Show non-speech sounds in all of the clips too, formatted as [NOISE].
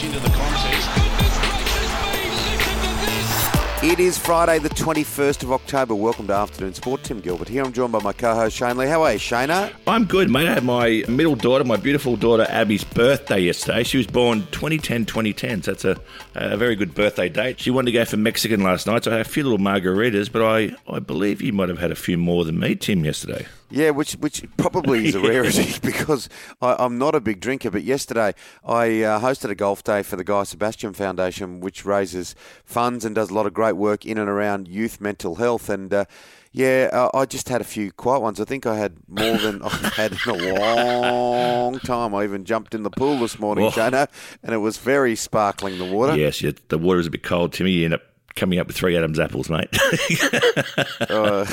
much into the contest. It is Friday, the 21st of October. Welcome to Afternoon Sport. Tim Gilbert here. I'm joined by my co host Shane Lee. How are you, Shana? I'm good, mate. I had my middle daughter, my beautiful daughter Abby's birthday yesterday. She was born 2010 2010, so that's a, a very good birthday date. She wanted to go for Mexican last night, so I had a few little margaritas, but I, I believe you might have had a few more than me, Tim, yesterday. Yeah, which which probably is a [LAUGHS] rarity [LAUGHS] because I, am not a big drinker. But yesterday I uh, hosted a golf day for the Guy Sebastian Foundation, which raises funds and does a lot of great work in and around youth mental health. And uh, yeah, uh, I just had a few quiet ones. I think I had more than [LAUGHS] I've had in a long time. I even jumped in the pool this morning, oh. Shana, and it was very sparkling. The water. Yes, the water is a bit cold. Timmy, you end up coming up with three Adam's apples, mate. [LAUGHS] uh,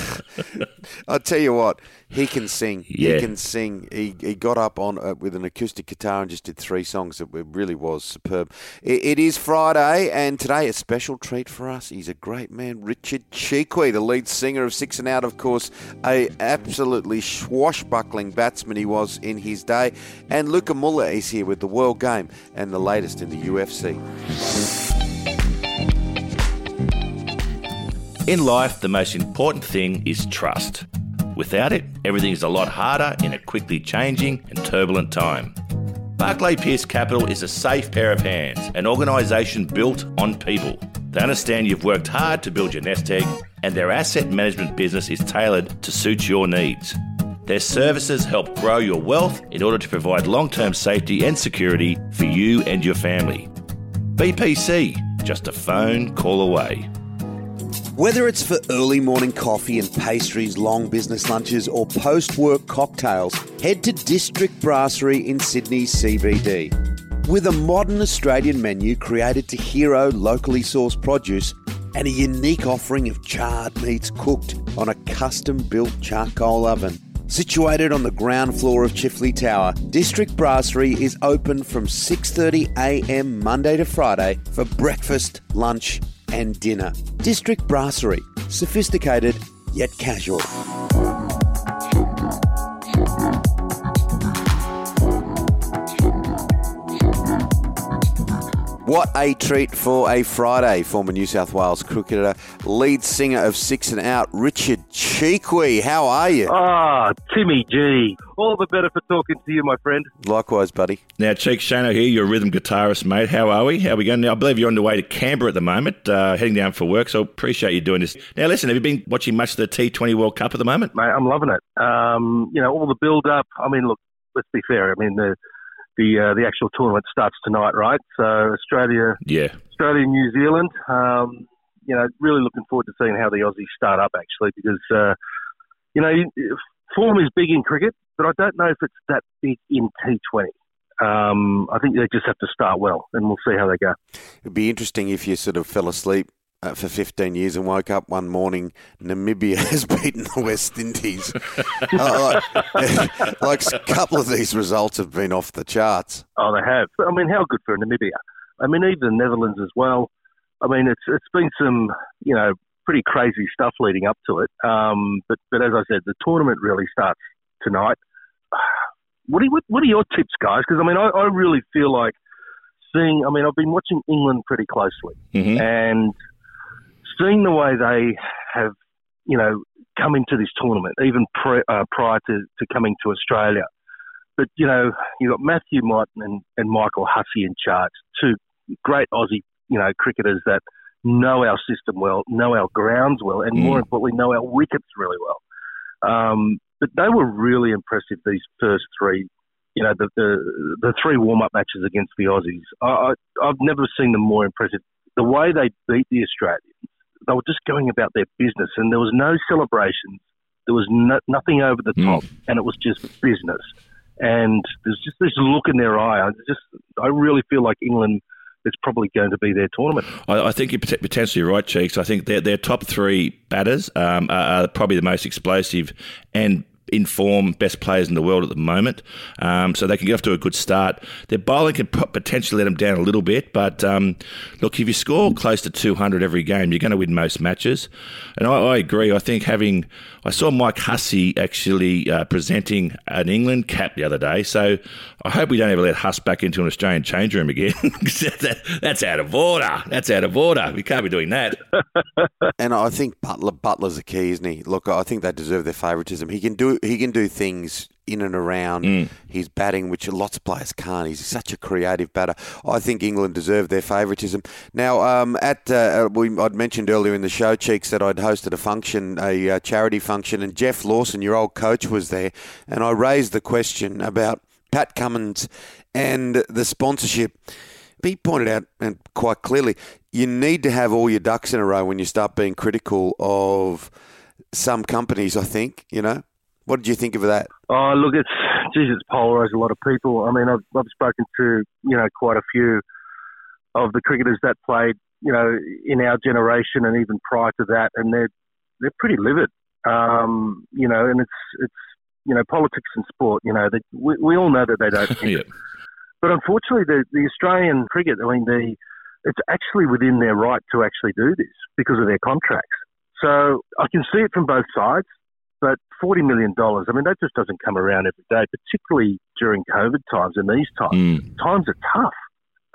I'll tell you what, he can sing. Yeah. He can sing. He, he got up on uh, with an acoustic guitar and just did three songs. It, really was superb. It, it is Friday, and today a special treat for us. He's a great man, Richard Chee-Quee, the lead singer of Six and Out, of course, a absolutely swashbuckling batsman he was in his day. And Luca Muller is here with the World Game and the latest in the UFC. In life, the most important thing is trust. Without it, everything is a lot harder in a quickly changing and turbulent time. Barclay Pierce Capital is a safe pair of hands, an organisation built on people. They understand you've worked hard to build your nest egg, and their asset management business is tailored to suit your needs. Their services help grow your wealth in order to provide long term safety and security for you and your family. BPC, just a phone call away. Whether it's for early morning coffee and pastries, long business lunches, or post work cocktails, head to District Brasserie in Sydney's CBD. With a modern Australian menu created to hero locally sourced produce and a unique offering of charred meats cooked on a custom built charcoal oven. Situated on the ground floor of Chifley Tower, District Brasserie is open from 6:30 a.m. Monday to Friday for breakfast, lunch, and dinner. District Brasserie, sophisticated yet casual. What a treat for a Friday. Former New South Wales cricketer, lead singer of Six and Out, Richard Chee-Quee. How are you? Ah, oh, Timmy G. All the better for talking to you, my friend. Likewise, buddy. Now, Cheek Shano here, your rhythm guitarist, mate. How are we? How are we going? Now, I believe you're on the way to Canberra at the moment, uh, heading down for work, so appreciate you doing this. Now, listen, have you been watching much of the T20 World Cup at the moment? Mate, I'm loving it. Um, you know, all the build-up. I mean, look, let's be fair. I mean, the the uh, the actual tournament starts tonight, right? So Australia, yeah, Australia, New Zealand. Um, you know, really looking forward to seeing how the Aussies start up actually, because uh, you know form is big in cricket, but I don't know if it's that big in T20. Um, I think they just have to start well, and we'll see how they go. It'd be interesting if you sort of fell asleep uh, for 15 years and woke up one morning, Namibia [LAUGHS] has beaten the West Indies. [LAUGHS] uh, like, [LAUGHS] like, a couple of these results have been off the charts. Oh, they have. I mean, how good for Namibia? I mean, even the Netherlands as well. I mean, it's it's been some, you know, pretty crazy stuff leading up to it. Um, but but as I said, the tournament really starts tonight. [SIGHS] What are what, what are your tips, guys? Because I mean, I, I really feel like seeing. I mean, I've been watching England pretty closely, mm-hmm. and seeing the way they have, you know, come into this tournament, even pre, uh, prior to, to coming to Australia. But, you know, you've got Matthew Motton and, and Michael Hussey in charge, two great Aussie, you know, cricketers that know our system well, know our grounds well, and mm. more importantly, know our wickets really well. Um, but they were really impressive, these first three you know, the the, the three warm up matches against the Aussies. I, I, have never seen them more impressive. The way they beat the Australians, they were just going about their business, and there was no celebrations. There was no, nothing over the top, mm. and it was just business. And there's just this look in their eye. I just, I really feel like England is probably going to be their tournament. I, I think you're potentially right, Cheeks. I think their their top three batters um, are, are, probably the most explosive and in form, best players in the world at the moment. Um, so they can get off to a good start. Their bowling can potentially let them down a little bit, but um, look, if you score close to 200 every game, you're going to win most matches. And I, I agree. I think having, I saw Mike Hussey actually uh, presenting an England cap the other day. So I hope we don't ever let Huss back into an Australian change room again. [LAUGHS] that's out of order. That's out of order. We can't be doing that. [LAUGHS] and I think Buttler, Buttler's the key, isn't he? Look, I think they deserve their favouritism. He can do he can do things in and around mm. his batting, which lots of players can't. He's such a creative batter. I think England deserve their favouritism. Now, um, at uh, we, I'd mentioned earlier in the show, Cheeks, that I'd hosted a function, a uh, charity function, and Geoff Lawson, your old coach, was there, and I raised the question about Pat Cummins and the sponsorship. He pointed out, and quite clearly, you need to have all your ducks in a row when you start being critical of some companies. I think you know. What did you think of that? Oh, look, it's geez, it's polarised a lot of people. I mean, I've, I've spoken to you know quite a few of the cricketers that played you know in our generation and even prior to that, and they're they're pretty livid. Um, you know, and it's it's you know politics and sport. You know, they, we we all know that they don't. [LAUGHS] yeah. But unfortunately, the the Australian cricket, I mean, the it's actually within their right to actually do this because of their contracts. So I can see it from both sides. But $40 million, I mean, that just doesn't come around every day, particularly during COVID times and these times. Mm. Times are tough.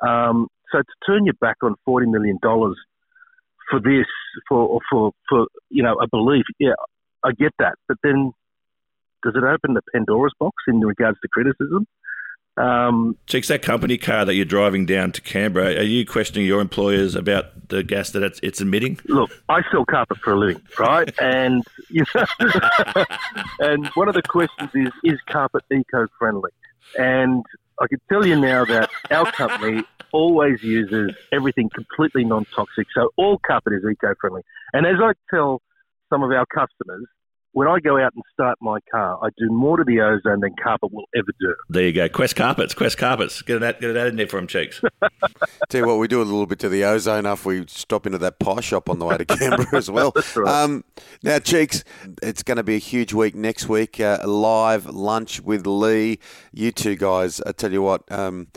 Um, so to turn your back on $40 million for this, for, for, for, you know, a belief, yeah, I get that. But then does it open the Pandora's box in regards to criticism? Um, Cheeks, that company car that you're driving down to Canberra, are you questioning your employers about the gas that it's, it's emitting? Look, I sell carpet for a living, right? [LAUGHS] and [LAUGHS] you know, and one of the questions is, is carpet eco-friendly? And I can tell you now that our company always uses everything completely non-toxic, so all carpet is eco-friendly. And as I tell some of our customers, when I go out and start my car, I do more to the ozone than carpet will ever do. There you go. Quest Carpets, Quest Carpets. Get it, get it out in there for them, Cheeks. [LAUGHS] Tell you what, we do a little bit to the ozone after we stop into that pie shop on the way to Canberra as well. [LAUGHS] right. um, now, Cheeks, it's going to be a huge week next week. Uh, live lunch with Lee. You two guys, I tell you what. Um,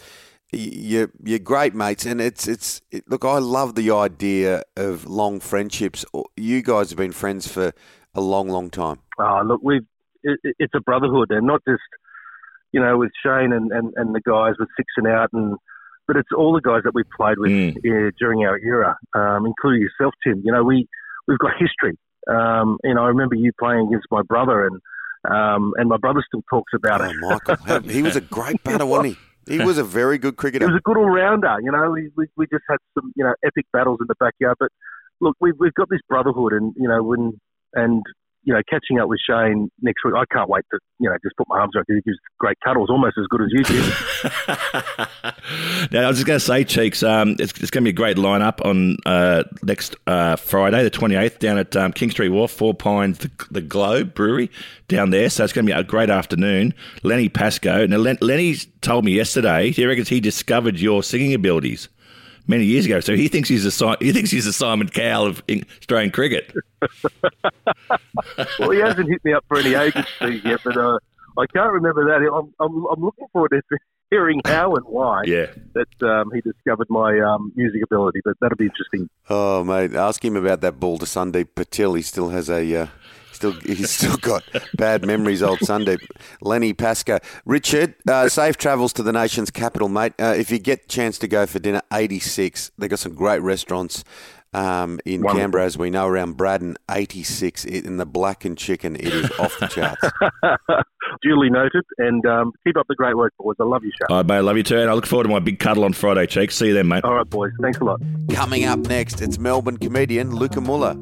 you're, you're great mates, and it's it's it, look. I love the idea of long friendships. You guys have been friends for a long, long time. Oh, look, we've it, it's a brotherhood, and not just you know with Shane and, and, and the guys with Six and Out, and but it's all the guys that we've played with mm. uh, during our era, um, including yourself, Tim. You know, we we've got history. Um, and I remember you playing against my brother, and um, and my brother still talks about oh, it. Michael, he was a [LAUGHS] great batter, wasn't he? He was a very good cricketer. He was a good all rounder. You know, we, we, we just had some you know epic battles in the backyard. But look, we've we've got this brotherhood, and you know when and you know, catching up with Shane next week, I can't wait to, you know, just put my arms around him. He gives great cuddles, almost as good as you do. [LAUGHS] now, I was just going to say, Cheeks, um, it's, it's, going to be a great lineup on uh, next uh, Friday, the 28th, down at um, King Street Wharf, Four Pines, the, the, Globe Brewery down there. So it's going to be a great afternoon. Lenny Pascoe. Now, Len, Lenny's told me yesterday, he reckons he discovered your singing abilities many years ago. So he thinks he's a he thinks he's a Simon Cowell of Australian cricket. [LAUGHS] well, he hasn't hit me up for any agency yet, but uh, I can't remember that. I'm, I'm, I'm, looking forward to [LAUGHS] hearing how and why yeah. that um, he discovered my um, music ability. But that'll be interesting. Oh, mate, ask him about that ball to Sandeep Patil. He still has a. Uh, Still, he's still got bad memories, old Sunday. Lenny Pascoe. Richard, uh, safe travels to the nation's capital, mate. Uh, if you get a chance to go for dinner, 86. They've got some great restaurants um, in Wonderful. Canberra, as we know, around Braddon, 86. in the black and chicken, it is off the charts. [LAUGHS] Duly noted. And um, keep up the great work, boys. I love you, show. All right, mate. I love you too. And I look forward to my big cuddle on Friday, Cheek. See you then, mate. All right, boys. Thanks a lot. Coming up next, it's Melbourne comedian Luca Muller.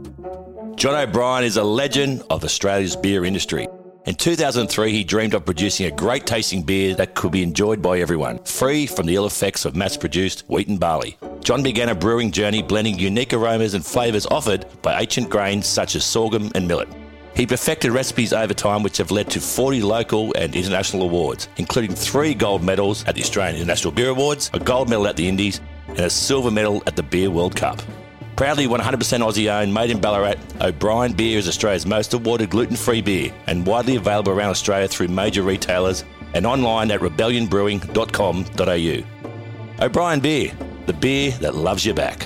John O'Brien is a legend of Australia's beer industry. In 2003, he dreamed of producing a great tasting beer that could be enjoyed by everyone, free from the ill effects of mass produced wheat and barley. John began a brewing journey blending unique aromas and flavours offered by ancient grains such as sorghum and millet. He perfected recipes over time which have led to 40 local and international awards, including three gold medals at the Australian International Beer Awards, a gold medal at the Indies, and a silver medal at the Beer World Cup. Proudly 100% Aussie owned, made in Ballarat, O'Brien Beer is Australia's most awarded gluten free beer and widely available around Australia through major retailers and online at rebellionbrewing.com.au. O'Brien Beer, the beer that loves you back.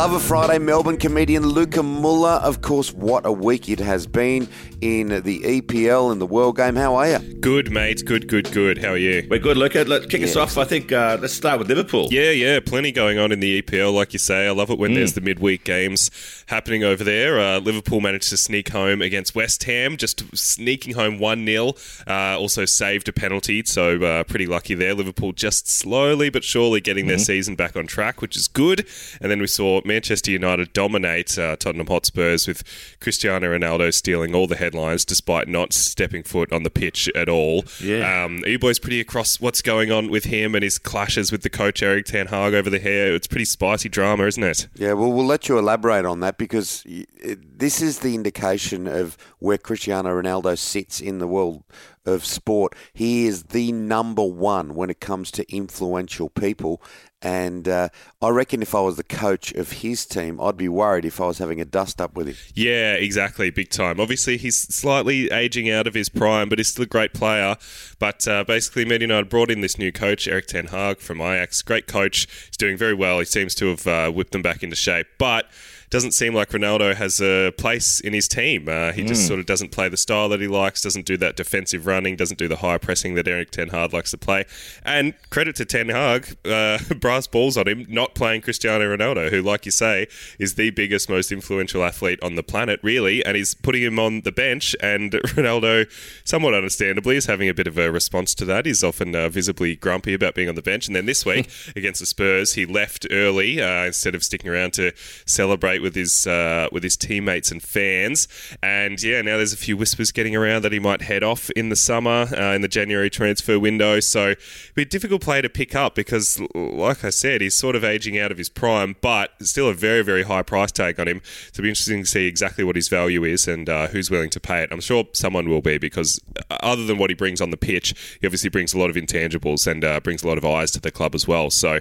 Love of Friday, Melbourne comedian Luca Muller. Of course, what a week it has been in the EPL and the World Game. How are you? Good, mate. Good, good, good. How are you? We're good, Luca. Let's kick us off. I think uh, let's start with Liverpool. Yeah, yeah. Plenty going on in the EPL, like you say. I love it when there's the midweek games happening over there. Uh, Liverpool managed to sneak home against West Ham, just sneaking home 1 0. Uh, also saved a penalty, so uh, pretty lucky there. Liverpool just slowly but surely getting their season back on track, which is good. And then we saw Manchester United dominate uh, Tottenham Hotspurs with Cristiano Ronaldo stealing all the headlines despite not stepping foot on the pitch at all. Yeah. Um, are you boys pretty across what's going on with him and his clashes with the coach Erik Ten Hag over the hair? It's pretty spicy drama, isn't it? Yeah, well, we'll let you elaborate on that because it- this is the indication of where Cristiano Ronaldo sits in the world of sport. He is the number one when it comes to influential people. And uh, I reckon if I was the coach of his team, I'd be worried if I was having a dust up with him. Yeah, exactly. Big time. Obviously, he's slightly aging out of his prime, but he's still a great player. But uh, basically, Man United brought in this new coach, Erik Ten Hag from Ajax. Great coach. He's doing very well. He seems to have uh, whipped them back into shape. But doesn't seem like Ronaldo has a place in his team. Uh, he just sort of doesn't play the style that he likes, doesn't do that defensive running, doesn't do the high pressing that Erik Ten Hag likes to play. And credit to Ten Hag, uh, [LAUGHS] brass balls on him, not playing Cristiano Ronaldo, who, like you say, is the biggest, most influential athlete on the planet, really. And he's putting him on the bench. And [LAUGHS] Ronaldo, somewhat understandably, is having a bit of a response to that. He's often uh, visibly grumpy about being on the bench. And then this week [LAUGHS] against the Spurs, he left early uh, instead of sticking around to celebrate with his uh, with his teammates and fans. And yeah, now there's a few whispers getting around that he might head off in the summer uh, in the January transfer window. So be a difficult player to pick up because, like I said, he's sort of aging out of his prime, but still a very very high price tag on him. So it'll be interesting to see exactly what his value is and uh, who's willing to pay it. I'm sure someone will be because uh, other than what he brings on the pitch, he obviously brings a lot of intangibles and uh, brings a lot of eyes to the club as well. So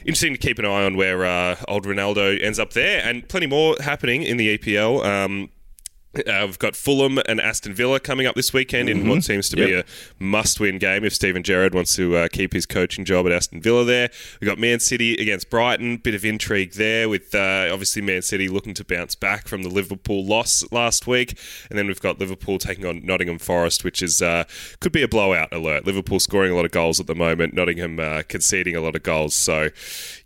interesting to keep an eye on where uh, old Ronaldo ends up there, and plenty more happening in the EPL. Um, uh, we've got Fulham and Aston Villa coming up this weekend in what seems to be a must-win game if Steven Gerrard wants to uh, keep his coaching job at Aston Villa. There, we've got Man City against Brighton. Bit of intrigue there with uh, obviously Man City looking to bounce back from the Liverpool loss last week, and then we've got Liverpool taking on Nottingham Forest, which is uh, could be a blowout alert. Liverpool scoring a lot of goals at the moment, Nottingham uh, conceding a lot of goals. So,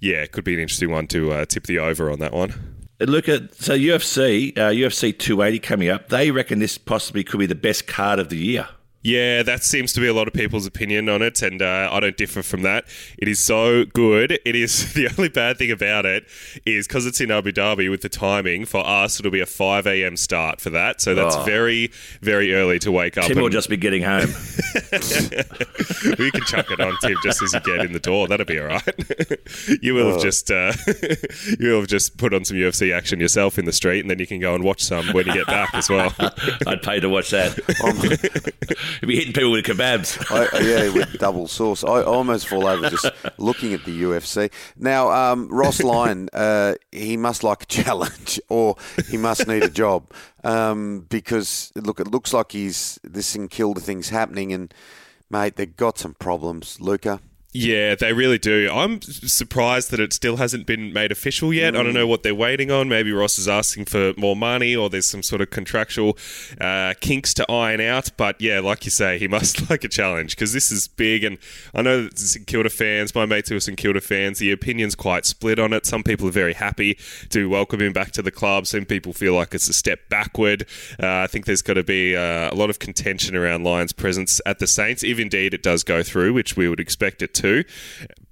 yeah, it could be an interesting one to uh, tip the over on that one. Look at so UFC, uh, UFC 280 coming up. They reckon this possibly could be the best card of the year. Yeah, that seems to be a lot of people's opinion on it, and uh, I don't differ from that. It is so good. It is [LAUGHS] the only bad thing about it is because it's in Abu Dhabi with the timing. For us, it'll be a five a.m. start for that, so that's Oh. very, very early to wake up. Tim will just be getting home. [LAUGHS] [LAUGHS] we can chuck it on Tim just as you get in the door. That'll be all right. you will have just uh, you will have just put on some UFC action yourself in the street, and then you can go and watch some when you get back as well. I'd pay to watch that. You'd be hitting people with kebabs. [LAUGHS] I, yeah, with double sauce. I almost fall over just [LAUGHS] looking at the UFC. Now, um, Ross Lyon, [LAUGHS] uh, he must like a challenge or he must need a job um, because, look, it looks like he's this St Kilda thing's happening and, mate, they've got some problems, Luca. Yeah, they really do. I'm surprised that it still hasn't been made official yet. I don't know what they're waiting on. Maybe Ross is asking for more money, or there's some sort of contractual uh, kinks to iron out. But yeah, like you say, he [LAUGHS] must like a challenge because this is big. And I know that St Kilda fans, my mates who are St Kilda fans, the opinion's quite split on it. Some people are very happy to welcome him back to the club. Some people feel like it's a step backward. Uh, I think there's got to be uh, a lot of contention around Lyon's presence at the Saints, if indeed it does go through, which we would expect it to.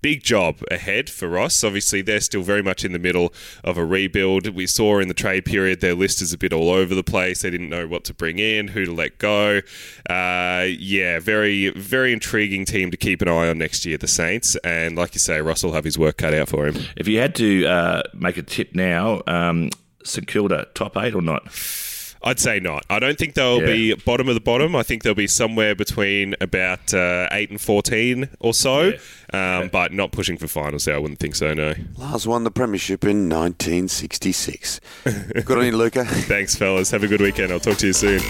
Big job ahead for Ross. Obviously, they're still very much in the middle of a rebuild. We saw in the trade period their list is a bit all over the place. They didn't know what to bring in, who to let go. Uh, yeah, very, very intriguing team to keep an eye on next year, the Saints. And like you say, Ross will have his work cut out for him. If you had to uh, make a tip now, um, St Kilda top eight or not? I'd say not. I don't think they'll Yeah. be bottom of the bottom. I think they'll be somewhere between about uh, eight and fourteen or so, um, but not pushing for finals. There, I wouldn't think so. No. Lars won the premiership in 1966. [LAUGHS] Good on you, Luca. Thanks, fellas. Have a good weekend. I'll talk to you soon.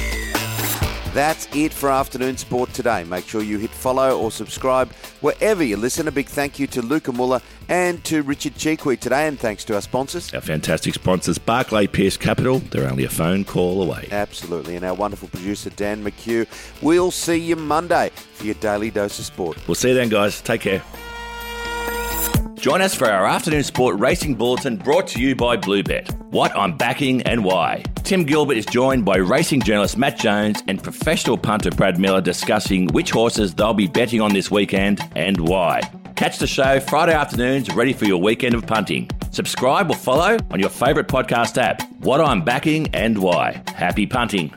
That's it for Afternoon Sport today. Make sure you hit follow or subscribe wherever you listen. A big thank you to Luca Muller and to Richard Chee-Quee today, and thanks to our sponsors. Our fantastic sponsors, Barclay Pierce Capital. They're only a phone call away. Absolutely. And our wonderful producer, Dan McHugh. We'll see you Monday for your daily dose of sport. We'll see you then, guys. Take care. Join us for our afternoon sport racing bulletin brought to you by Bluebet. What I'm backing and why. Tim Gilbert is joined by racing journalist Matt Jones and professional punter Brad Miller discussing which horses they'll be betting on this weekend and why. Catch the show Friday afternoons ready for your weekend of punting. Subscribe or follow on your favourite podcast app. What I'm backing and why. Happy punting.